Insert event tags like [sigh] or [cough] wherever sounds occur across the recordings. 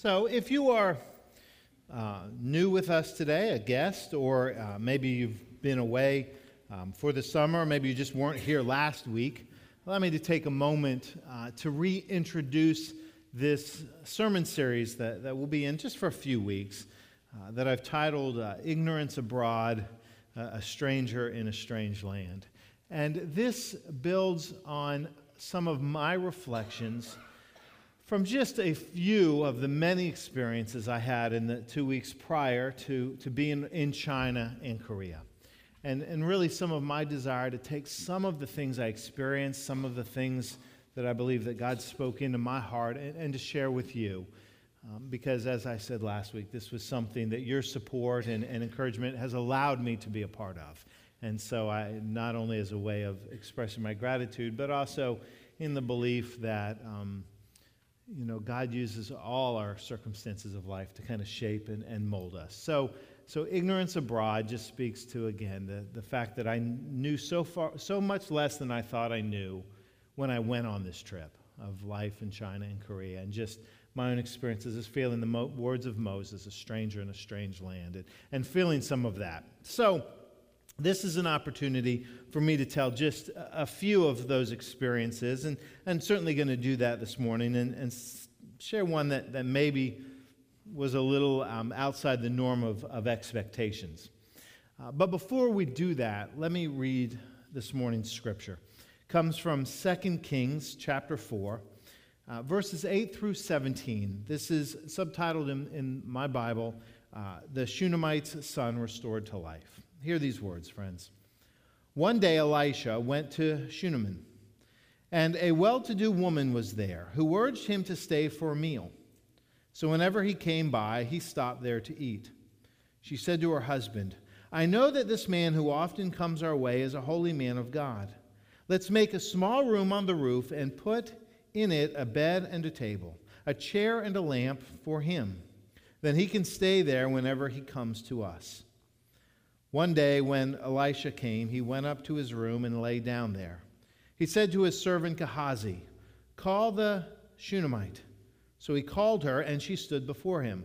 So, if you are uh, new with us today, a guest, or uh, maybe you've been away um, for the summer, maybe you just weren't here last week, allow me to take a moment uh, to reintroduce this sermon series that, that we'll be in just for a few weeks uh, that I've titled uh, Ignorance Abroad A Stranger in a Strange Land. And this builds on some of my reflections from just a few of the many experiences I had in the two weeks prior to, to being in China and Korea. And, and really, some of my desire to take some of the things I experienced, some of the things that I believe that God spoke into my heart, and, and to share with you. Um, because, as I said last week, this was something that your support and, and encouragement has allowed me to be a part of. And so, I, not only as a way of expressing my gratitude, but also in the belief that. Um, you know, God uses all our circumstances of life to kind of shape and, and mold us. So, so ignorance abroad just speaks to again the, the fact that I knew so far so much less than I thought I knew when I went on this trip of life in China and Korea, and just my own experiences as feeling the mo- words of Moses, a stranger in a strange land, and, and feeling some of that. So this is an opportunity for me to tell just a few of those experiences, and I'm certainly going to do that this morning and, and share one that, that maybe was a little um, outside the norm of, of expectations. Uh, but before we do that, let me read this morning's scripture. It comes from 2 Kings chapter 4, uh, verses 8 through 17. This is subtitled in, in my Bible, uh, The Shunammite's Son Restored to Life. Hear these words, friends. One day Elisha went to Shunammon, and a well to do woman was there who urged him to stay for a meal. So whenever he came by, he stopped there to eat. She said to her husband, I know that this man who often comes our way is a holy man of God. Let's make a small room on the roof and put in it a bed and a table, a chair and a lamp for him. Then he can stay there whenever he comes to us. One day, when Elisha came, he went up to his room and lay down there. He said to his servant Gehazi, Call the Shunammite. So he called her, and she stood before him.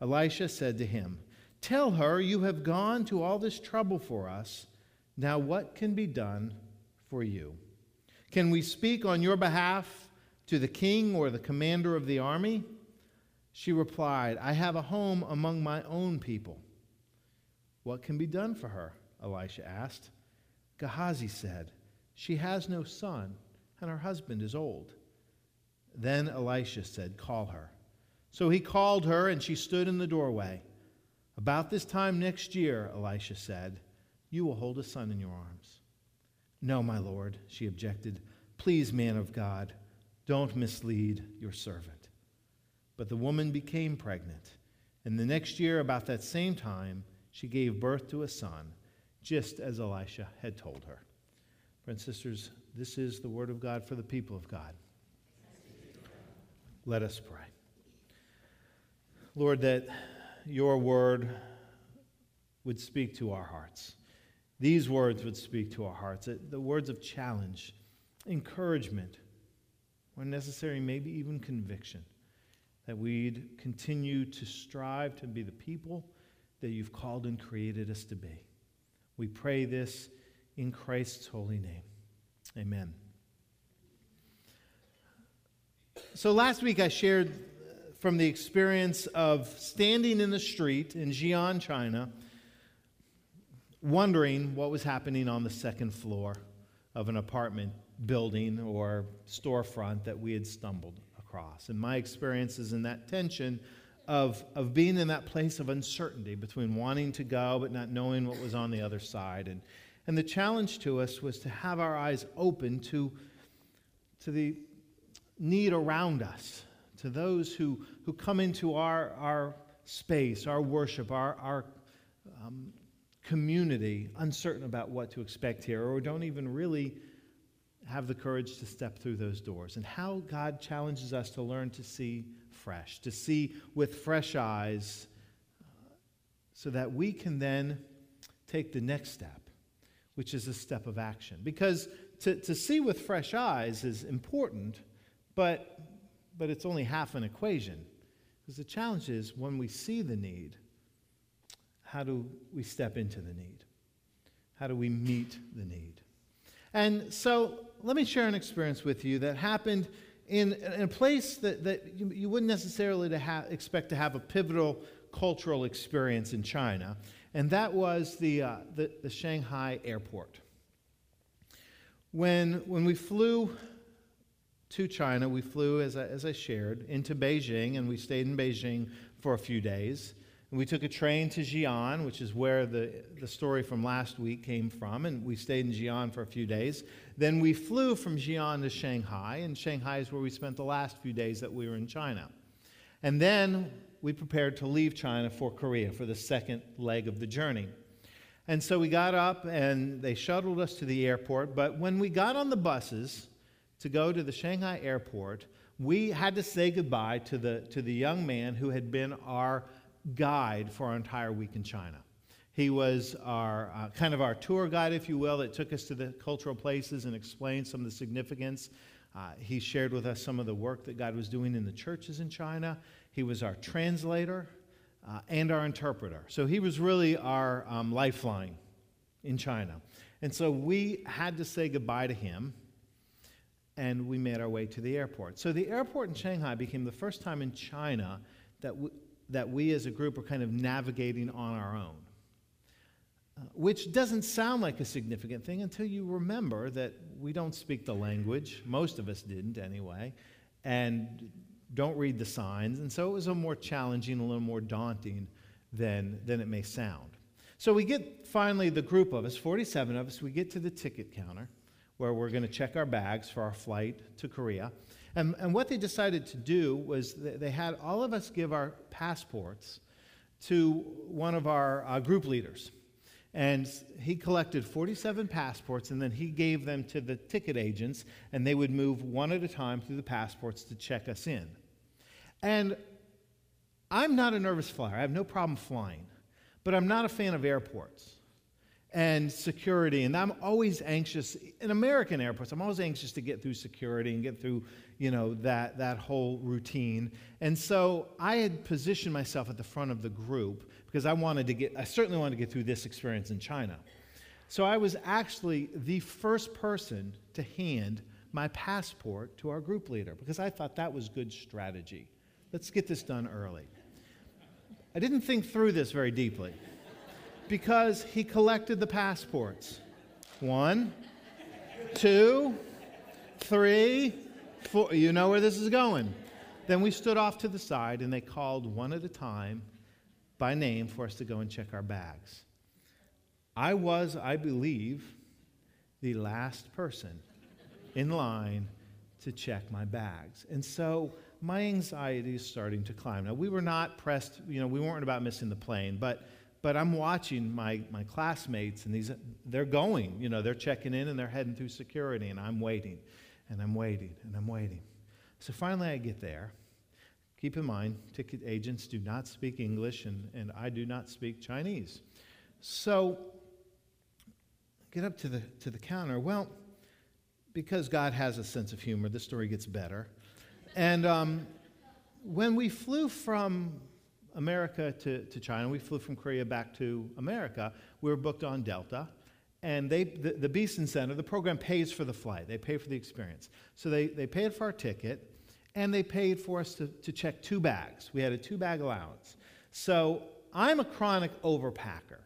Elisha said to him, Tell her you have gone to all this trouble for us. Now, what can be done for you? Can we speak on your behalf to the king or the commander of the army? She replied, I have a home among my own people what can be done for her? Elisha asked. Gehazi said, She has no son, and her husband is old. Then Elisha said, Call her. So he called her, and she stood in the doorway. About this time next year, Elisha said, You will hold a son in your arms. No, my lord, she objected. Please, man of God, don't mislead your servant. But the woman became pregnant, and the next year, about that same time, she gave birth to a son, just as Elisha had told her. Friends sisters, this is the word of God for the people of God. Let us pray. Lord, that your word would speak to our hearts. These words would speak to our hearts. The words of challenge, encouragement, when necessary, maybe even conviction. That we'd continue to strive to be the people that you've called and created us to be. We pray this in Christ's holy name. Amen. So last week I shared from the experience of standing in the street in Xi'an, China, wondering what was happening on the second floor of an apartment building or storefront that we had stumbled across. And my experiences in that tension of, of being in that place of uncertainty between wanting to go but not knowing what was on the other side. And, and the challenge to us was to have our eyes open to, to the need around us, to those who, who come into our, our space, our worship, our, our um, community, uncertain about what to expect here, or don't even really have the courage to step through those doors. And how God challenges us to learn to see fresh, to see with fresh eyes, uh, so that we can then take the next step, which is a step of action. Because to, to see with fresh eyes is important, but, but it's only half an equation. Because the challenge is when we see the need, how do we step into the need? How do we meet the need? And so let me share an experience with you that happened in, in a place that, that you, you wouldn't necessarily to ha- expect to have a pivotal cultural experience in China, and that was the, uh, the, the Shanghai airport. When, when we flew to China, we flew, as I, as I shared, into Beijing, and we stayed in Beijing for a few days. And we took a train to Xi'an, which is where the, the story from last week came from, and we stayed in Xi'an for a few days. Then we flew from Xi'an to Shanghai, and Shanghai is where we spent the last few days that we were in China. And then we prepared to leave China for Korea for the second leg of the journey. And so we got up and they shuttled us to the airport. But when we got on the buses to go to the Shanghai airport, we had to say goodbye to the, to the young man who had been our guide for our entire week in China. He was our uh, kind of our tour guide, if you will, that took us to the cultural places and explained some of the significance. Uh, he shared with us some of the work that God was doing in the churches in China. He was our translator uh, and our interpreter. So he was really our um, lifeline in China. And so we had to say goodbye to him, and we made our way to the airport. So the airport in Shanghai became the first time in China that we, that we as a group are kind of navigating on our own. Uh, which doesn't sound like a significant thing until you remember that we don't speak the language. Most of us didn't, anyway, and don't read the signs. And so it was a more challenging, a little more daunting than, than it may sound. So we get finally the group of us, 47 of us, we get to the ticket counter where we're going to check our bags for our flight to Korea. And, and what they decided to do was they had all of us give our passports to one of our uh, group leaders. And he collected 47 passports and then he gave them to the ticket agents, and they would move one at a time through the passports to check us in. And I'm not a nervous flyer, I have no problem flying, but I'm not a fan of airports and security. And I'm always anxious in American airports. I'm always anxious to get through security and get through, you know, that that whole routine. And so I had positioned myself at the front of the group because I wanted to get. I certainly wanted to get through this experience in China. So I was actually the first person to hand my passport to our group leader because I thought that was good strategy. Let's get this done early. I didn't think through this very deeply because he collected the passports. One, two, three, four. You know where this is going. Then we stood off to the side and they called one at a time by name for us to go and check our bags. I was, I believe, the last person in line to check my bags. And so my anxiety is starting to climb. Now, we were not pressed, you know, we weren't about missing the plane, but but I'm watching my, my classmates, and these, they're going, you know, they're checking in and they're heading through security, and I'm waiting, and I'm waiting, and I'm waiting. So finally, I get there. Keep in mind, ticket agents do not speak English, and, and I do not speak Chinese. So, get up to the, to the counter. Well, because God has a sense of humor, the story gets better. And um, when we flew from America to, to China. We flew from Korea back to America. We were booked on Delta. And they, the, the Beeson Center, the program pays for the flight. They pay for the experience. So they, they paid for our ticket, and they paid for us to, to check two bags. We had a two bag allowance. So I'm a chronic overpacker.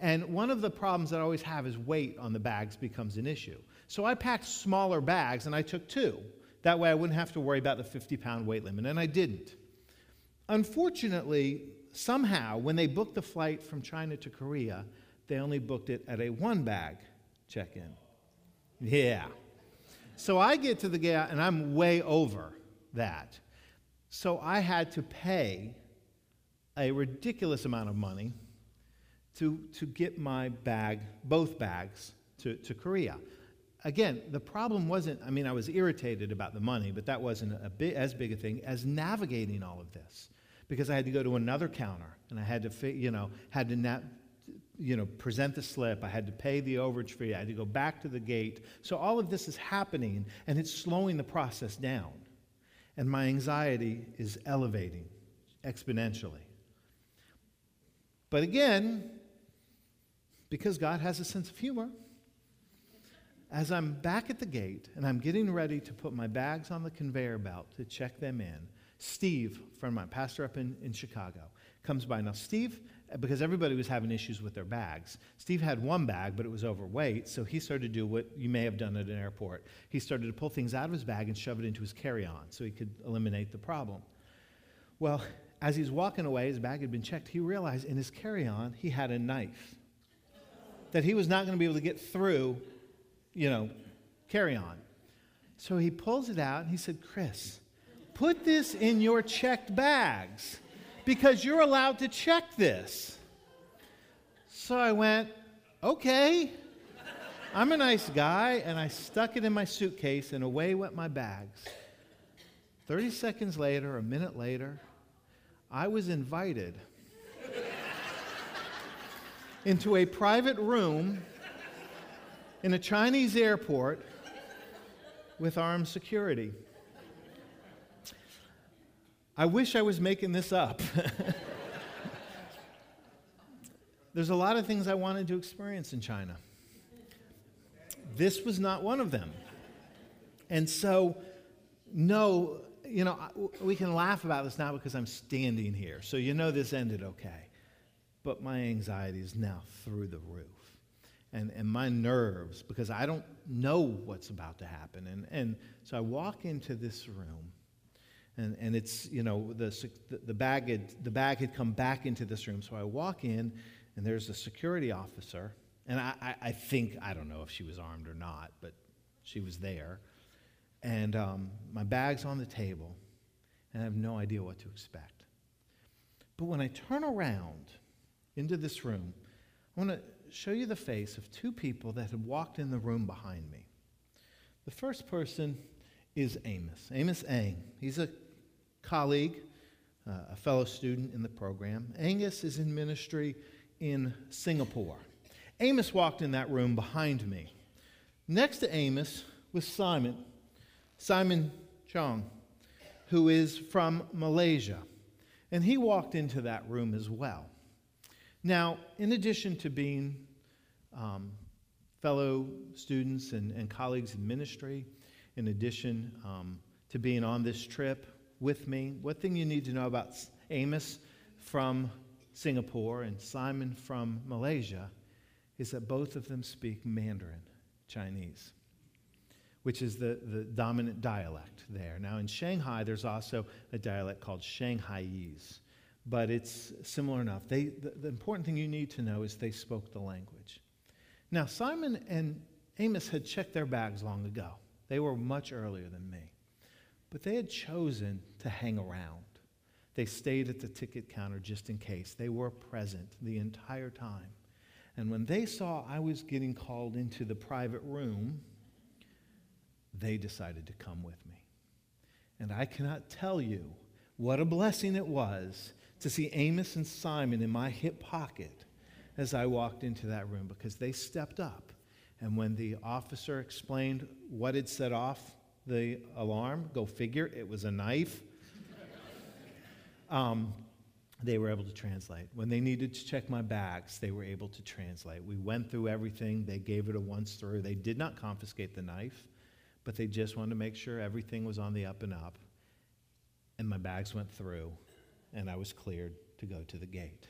And one of the problems that I always have is weight on the bags becomes an issue. So I packed smaller bags, and I took two. That way I wouldn't have to worry about the 50 pound weight limit, and I didn't. Unfortunately, somehow, when they booked the flight from China to Korea, they only booked it at a one bag check in. Yeah. So I get to the gate and I'm way over that. So I had to pay a ridiculous amount of money to, to get my bag, both bags, to, to Korea. Again, the problem wasn't, I mean, I was irritated about the money, but that wasn't a bit, as big a thing as navigating all of this because I had to go to another counter and I had to, you know, had to not, you know, present the slip. I had to pay the overage fee. I had to go back to the gate. So all of this is happening and it's slowing the process down. And my anxiety is elevating. exponentially. But again, because God has a sense of humor, as I'm back at the gate and I'm getting ready to put my bags on the conveyor belt to check them in, Steve, friend of mine, pastor up in, in Chicago, comes by. Now, Steve, because everybody was having issues with their bags, Steve had one bag, but it was overweight, so he started to do what you may have done at an airport. He started to pull things out of his bag and shove it into his carry on so he could eliminate the problem. Well, as he's walking away, his bag had been checked, he realized in his carry on he had a knife that he was not going to be able to get through, you know, carry on. So he pulls it out and he said, Chris, put this in your checked bags because you're allowed to check this. So I went, okay. I'm a nice guy, and I stuck it in my suitcase, and away went my bags. 30 seconds later, a minute later, I was invited into a private room in a Chinese airport with armed security. I wish I was making this up. [laughs] There's a lot of things I wanted to experience in China. This was not one of them. And so, no, you know, we can laugh about this now because I'm standing here. So you know this ended okay but my anxiety is now through the roof. And, and my nerves, because I don't know what's about to happen. And, and so I walk into this room, and, and it's, you know, the, the, bag had, the bag had come back into this room. So I walk in, and there's a security officer. And I, I, I think, I don't know if she was armed or not, but she was there. And um, my bag's on the table, and I have no idea what to expect. But when I turn around, into this room, I want to show you the face of two people that had walked in the room behind me. The first person is Amos, Amos Ang. He's a colleague, uh, a fellow student in the program. Angus is in ministry in Singapore. Amos walked in that room behind me. Next to Amos was Simon, Simon Chong, who is from Malaysia. And he walked into that room as well. Now, in addition to being um, fellow students and, and, colleagues in ministry, in addition um, to being on this trip with me, one thing you need to know about Amos from Singapore and Simon from Malaysia is that both of them speak Mandarin Chinese, which is the, the dominant dialect there. Now, in Shanghai, there's also a dialect called Shanghainese but it's similar enough. They, the, the, important thing you need to know is they spoke the language. Now, Simon and Amos had checked their bags long ago. They were much earlier than me. But they had chosen to hang around. They stayed at the ticket counter just in case. They were present the entire time. And when they saw I was getting called into the private room, they decided to come with me. And I cannot tell you what a blessing it was to see Amos and Simon in my hip pocket as I walked into that room because they stepped up. And when the officer explained what had set off the alarm, go figure, it was a knife, um, they were able to translate. When they needed to check my bags, they were able to translate. We went through everything, they gave it a once through. They did not confiscate the knife, but they just wanted to make sure everything was on the up and up. And my bags went through, and I was cleared to go to the gate.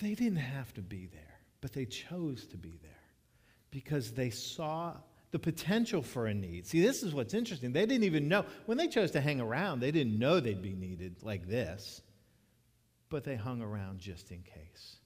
They didn't have to be there, but they chose to be there because they saw the potential for a need. See, this is what's interesting. They didn't even know, when they chose to hang around, they didn't know they'd be needed like this, but they hung around just in case.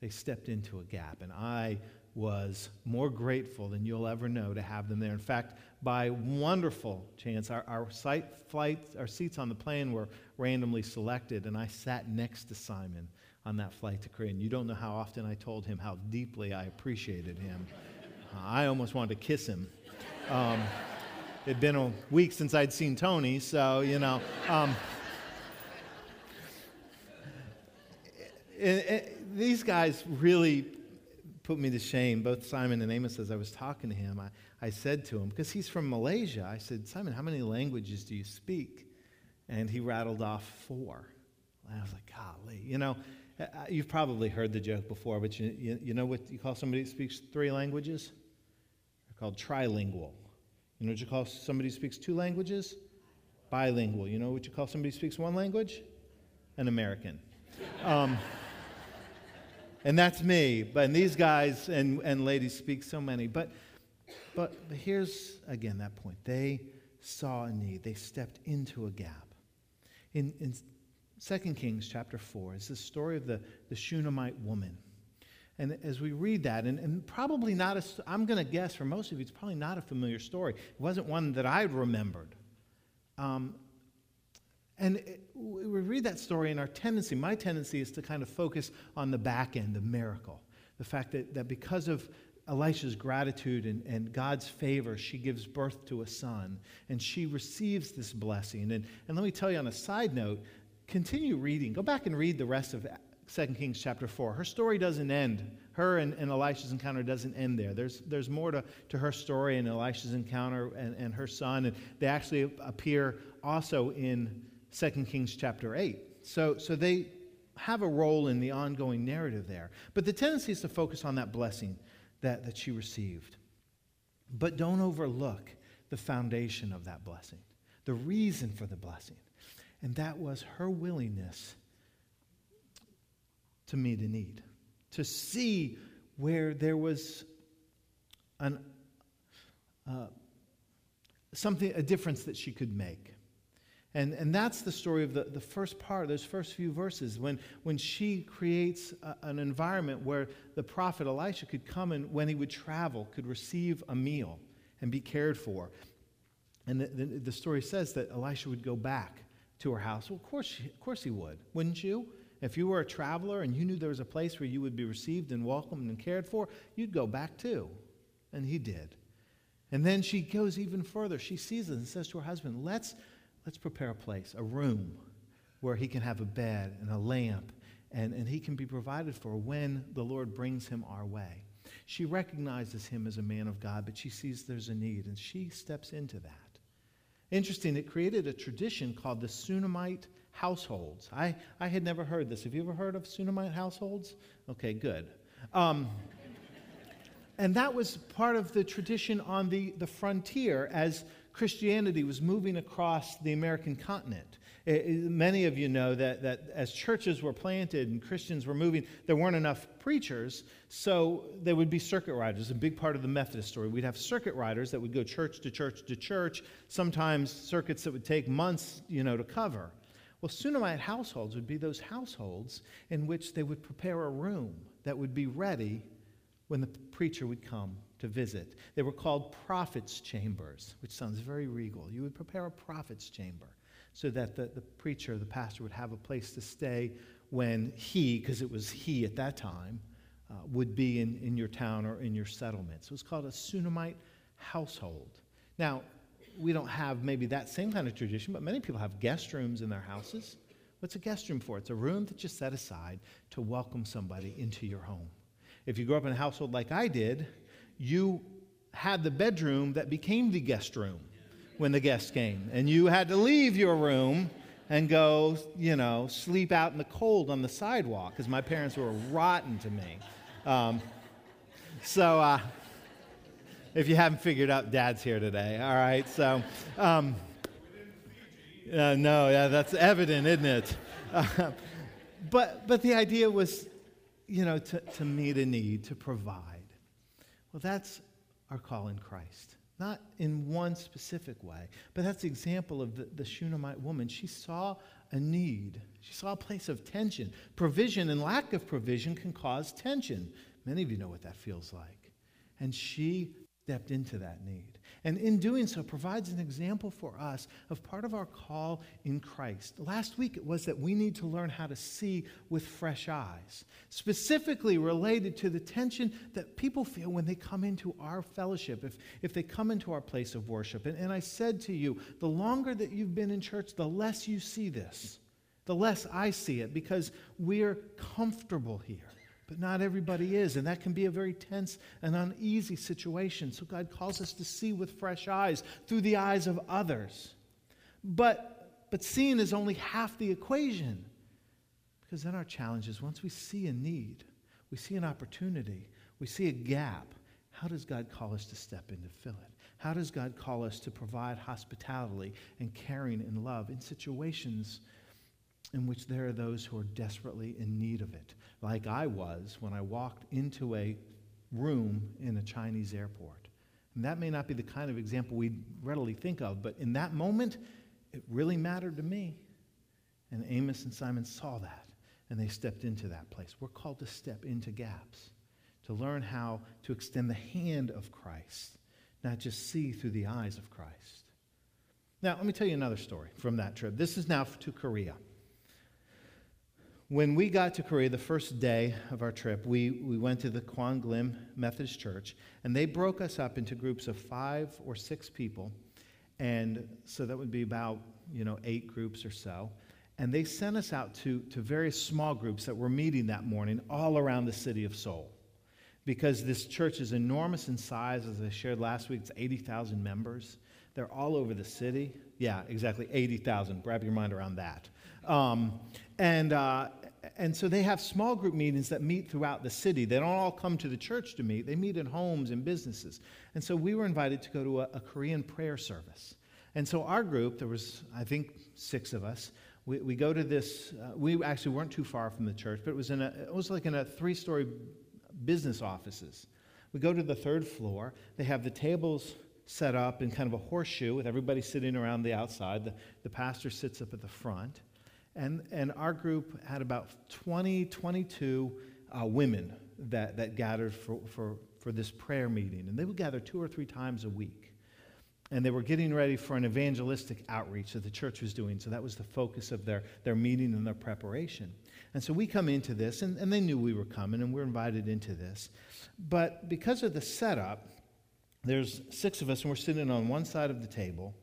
They stepped into a gap, and I was more grateful than you'll ever know to have them there. In fact, by wonderful chance, our, our site flights, our seats on the plane were randomly selected, and I sat next to Simon on that flight to Korea. And you don't know how often I told him how deeply I appreciated him. I almost wanted to kiss him. Um, it'd been a week since I'd seen Tony, so, you know. Um, it, it, these guys really put me to shame, both Simon and Amos, as I was talking to him. I, I said to him, because he's from Malaysia, I said, Simon, how many languages do you speak? And he rattled off four. And I was like, golly. You know, uh, uh, you've probably heard the joke before, but you, you, you know what you call somebody who speaks three languages? Called trilingual. You know what you call somebody who speaks two languages? Bilingual. You know what you call somebody who speaks one language? An American. Um, [laughs] and that's me. But these guys and, and ladies speak so many. But, but, but here's, again, that point. They saw a need, they stepped into a gap. In, in 2 Kings chapter 4 is the story of the, the Shunammite woman. And as we read that, and, and probably not, a, I'm going to guess for most of you, it's probably not a familiar story. It wasn't one that I remembered. Um, and it, we read that story, and our tendency, my tendency, is to kind of focus on the back end, the miracle. The fact that, that because of Elisha's gratitude and, and God's favor, she gives birth to a son, and she receives this blessing. And, and let me tell you on a side note, continue reading. Go back and read the rest of 2 Kings chapter 4. Her story doesn't end. Her and, and Elisha's encounter doesn't end there. There's, there's more to, to her story and Elisha's encounter and, and her son. And they actually appear also in 2 Kings chapter 8. So, so they have a role in the ongoing narrative there. But the tendency is to focus on that blessing that, that she received. But don't overlook the foundation of that blessing, the reason for the blessing. And that was her willingness to meet a need, to see where there was an, uh, something, a difference that she could make. And, and that's the story of the, the first part, those first few verses, when, when she creates a, an environment where the prophet Elisha could come and when he would travel, could receive a meal and be cared for. And the, the, the story says that Elisha would go back to her house. Well, of course, she, of course he would, wouldn't you? If you were a traveler and you knew there was a place where you would be received and welcomed and cared for, you'd go back too. And he did. And then she goes even further. She sees it and says to her husband, Let's let's prepare a place, a room where he can have a bed and a lamp and, and he can be provided for when the Lord brings him our way. She recognizes him as a man of God, but she sees there's a need and she steps into that. Interesting, it created a tradition called the Shunammite households. I, I had never heard this. Have you ever heard of Shunammite households? Okay, good. Um, and that was part of the tradition on the, the frontier as Christianity was moving across the American continent. It, it, many of you know that, that as churches were planted and Christians were moving, there weren't enough preachers, so there would be circuit riders, a big part of the Methodist story. We'd have circuit riders that would go church to church to church, sometimes circuits that would take months, you know, to cover. Well, Shunammite households would be those households in which they would prepare a room that would be ready when the preacher would come to visit. They were called prophets' chambers, which sounds very regal. You would prepare a prophet's chamber so that the, the preacher, the pastor, would have a place to stay when he, because it was he at that time, uh, would be in, in your town or in your settlement. So it's called a Shunammite household. Now, we don't have maybe that same kind of tradition, but many people have guest rooms in their houses. What's a guest room for? It's a room that you set aside to welcome somebody into your home. If you grew up in a household like I did, you had the bedroom that became the guest room when the guests came. And you had to leave your room and go, you know, sleep out in the cold on the sidewalk because my parents were rotten to me. Um, so, uh, if you haven't figured out, Dad's here today. All right. So, um, uh, no, yeah, that's evident, isn't it? Uh, but, but the idea was, you know, to, to meet a need, to provide. Well, that's our call in Christ. Not in one specific way, but that's the example of the, the Shunammite woman. She saw a need, she saw a place of tension. Provision and lack of provision can cause tension. Many of you know what that feels like. And she stepped into that need. And in doing so, provides an example for us of part of our call in Christ. Last week, it was that we need to learn how to see with fresh eyes, specifically related to the tension that people feel when they come into our fellowship, if, if they come into our place of worship. And, and I said to you, the longer that you've been in church, the less you see this, the less I see it, because we're comfortable here. But not everybody is, and that can be a very tense and uneasy situation. So God calls us to see with fresh eyes through the eyes of others. But but seeing is only half the equation. Because then our challenge is once we see a need, we see an opportunity, we see a gap, how does God call us to step in to fill it? How does God call us to provide hospitality and caring and love in situations in which there are those who are desperately in need of it, like I was when I walked into a room in a Chinese airport? And that may not be the kind of example we readily think of, but in that moment, it really mattered to me. And Amos and Simon saw that, and they stepped into that place. We're called to step into gaps, to learn how to extend the hand of Christ, not just see through the eyes of Christ. Now, let me tell you another story from that trip. This is now to Korea. When we got to Korea, the first day of our trip, we, we went to the Kwanglim Methodist Church, and they broke us up into groups of five or six people. And so that would be about, you know, eight groups or so. And they sent us out to, to various small groups that were meeting that morning all around the city of Seoul. Because this church is enormous in size, as I shared last week, it's 80,000 members. They're all over the city. Yeah, exactly, 80,000. Wrap your mind around that. Um, and, uh, and so they have small group meetings that meet throughout the city. They don't all come to the church to meet, they meet in homes and businesses. And so we were invited to go to a, a Korean prayer service. And so our group, there was, I think, six of us, we, we go to this, uh, we actually weren't too far from the church, but it was, in a, it was like in a three story business offices. We go to the third floor. They have the tables set up in kind of a horseshoe with everybody sitting around the outside. The, the pastor sits up at the front. And, and our group had about 20, 22 uh, women that, that gathered for, for, for this prayer meeting. And they would gather two or three times a week. And they were getting ready for an evangelistic outreach that the church was doing. So that was the focus of their, their meeting and their preparation. And so we come into this, and, and they knew we were coming, and we're invited into this. But because of the setup, there's six of us, and we're sitting on one side of the table.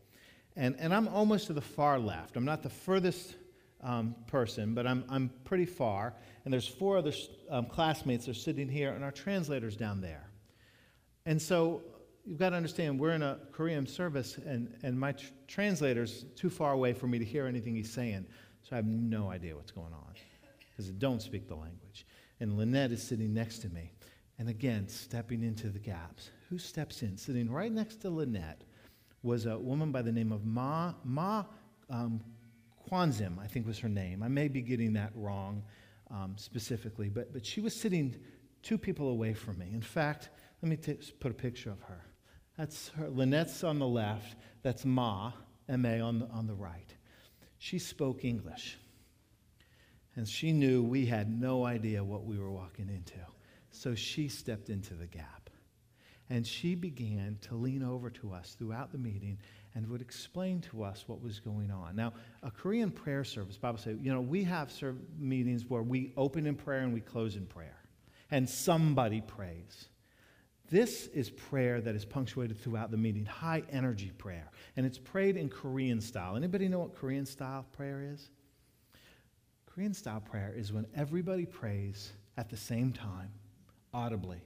And, and I'm almost to the far left. I'm not the furthest um, person, but I'm, I'm pretty far. And there's four other um, classmates that are sitting here, and our translator's down there. And so you've got to understand, we're in a Korean service, and, and my tr- translator's too far away for me to hear anything he's saying. So I have no idea what's going on because I don't speak the language. And Lynette is sitting next to me. And again, stepping into the gaps. Who steps in? Sitting right next to Lynette was a woman by the name of Ma, Ma um, Kwanzim, I think was her name. I may be getting that wrong um, specifically, but, but she was sitting two people away from me. In fact, let me t- put a picture of her. That's her. Lynette's on the left. That's Ma, M-A, on on the right. She spoke English. And she knew we had no idea what we were walking into. So she stepped into the gap. And she began to lean over to us throughout the meeting and would explain to us what was going on. Now, a Korean prayer service, Bible says, you know, we have meetings where we open in prayer and we close in prayer, and somebody prays. This is prayer that is punctuated throughout the meeting, high energy prayer, and it's prayed in Korean style. Anybody know what Korean style prayer is? Korean style prayer is when everybody prays at the same time, audibly.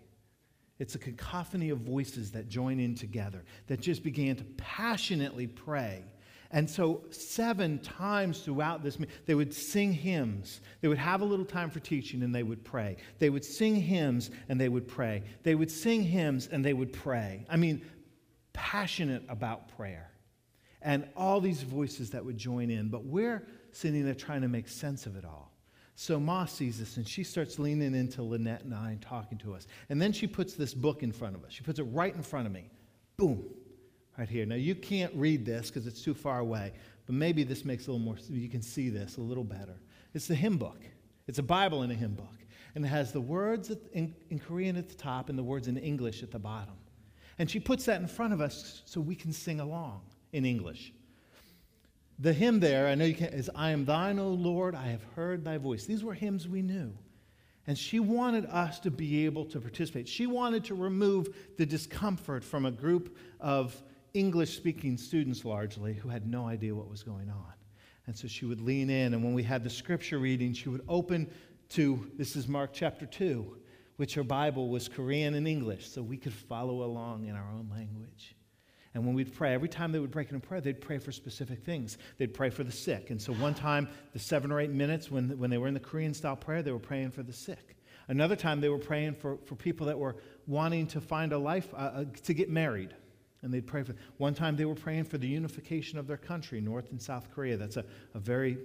It's a cacophony of voices that join in together, that just began to passionately pray. And so, seven times throughout this, they would sing hymns. They would have a little time for teaching and they would pray. They would sing hymns and they would pray. They would sing hymns and they would pray. I mean, passionate about prayer. And all these voices that would join in. But we're sitting there trying to make sense of it all. So Ma sees this and she starts leaning into Lynette and I and talking to us. And then she puts this book in front of us. She puts it right in front of me. Boom, right here. Now you can't read this because it's too far away, but maybe this makes a little more, you can see this a little better. It's the hymn book. It's a Bible in a hymn book. And it has the words in, in Korean at the top and the words in English at the bottom. And she puts that in front of us so we can sing along in English. The hymn there, I know you can't, is I am thine, O Lord, I have heard thy voice. These were hymns we knew. And she wanted us to be able to participate. She wanted to remove the discomfort from a group of English speaking students largely who had no idea what was going on. And so she would lean in, and when we had the scripture reading, she would open to this is Mark chapter 2, which her Bible was Korean and English, so we could follow along in our own language. And when we'd pray, every time they would break into prayer, they'd pray for specific things. They'd pray for the sick. And so one time, the seven or eight minutes when, when they were in the Korean style prayer, they were praying for the sick. Another time, they were praying for, for people that were wanting to find a life, uh, uh, to get married. And they'd pray for. One time, they were praying for the unification of their country, North and South Korea. That's a, a very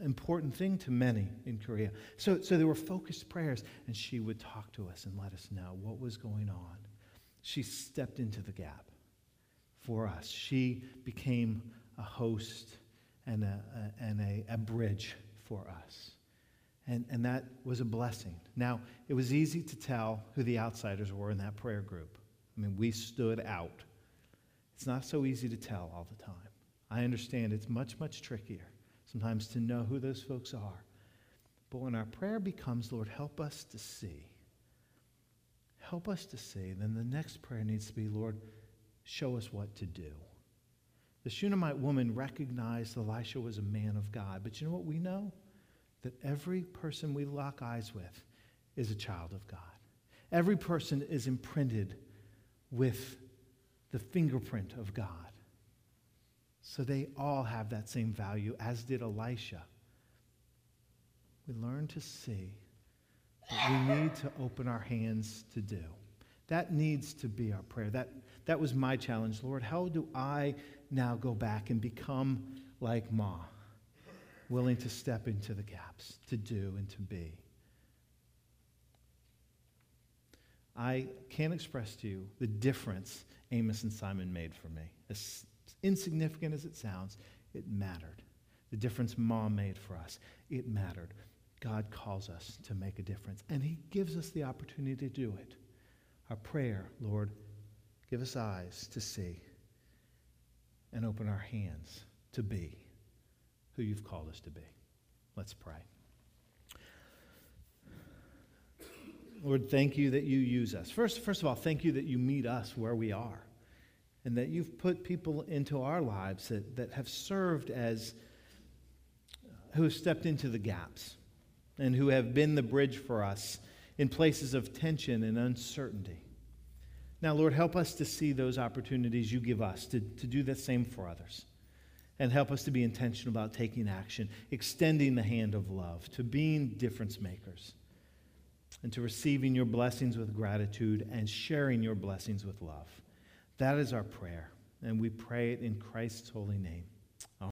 important thing to many in Korea. So, so there were focused prayers, and she would talk to us and let us know what was going on. She stepped into the gap for us. She became a host and a, a and a, a bridge for us. And, and that was a blessing. Now, it was easy to tell who the outsiders were in that prayer group. I mean, we stood out. It's not so easy to tell all the time. I understand it's much, much trickier sometimes to know who those folks are. But when our prayer becomes, Lord, help us to see, help us to see, then the next prayer needs to be, Lord, show us what to do. The Shunammite woman recognized Elisha was a man of God. But you know what we know? That every person we lock eyes with is a child of God. Every person is imprinted with the fingerprint of God. So they all have that same value, as did Elisha. We learn to see what we need to open our hands to do. That needs to be our prayer. That, that was my challenge. Lord, how do I now go back and become like Ma, willing to step into the gaps, to do and to be? I can't express to you the difference Amos and Simon made for me. As insignificant as it sounds, it mattered. The difference Ma made for us, it mattered. God calls us to make a difference, and He gives us the opportunity to do it. Our prayer, Lord, give us eyes to see and open our hands to be who you've called us to be. Let's pray. Lord, thank you that you use us. First, first of all, thank you that you meet us where we are and that you've put people into our lives that, that have served as, uh, who have stepped into the gaps and who have been the bridge for us in places of tension and uncertainty. Now, Lord, help us to see those opportunities you give us to, to do the same for others. And help us to be intentional about taking action, extending the hand of love, to being difference makers, and to receiving your blessings with gratitude and sharing your blessings with love. That is our prayer, and we pray it in Christ's holy name.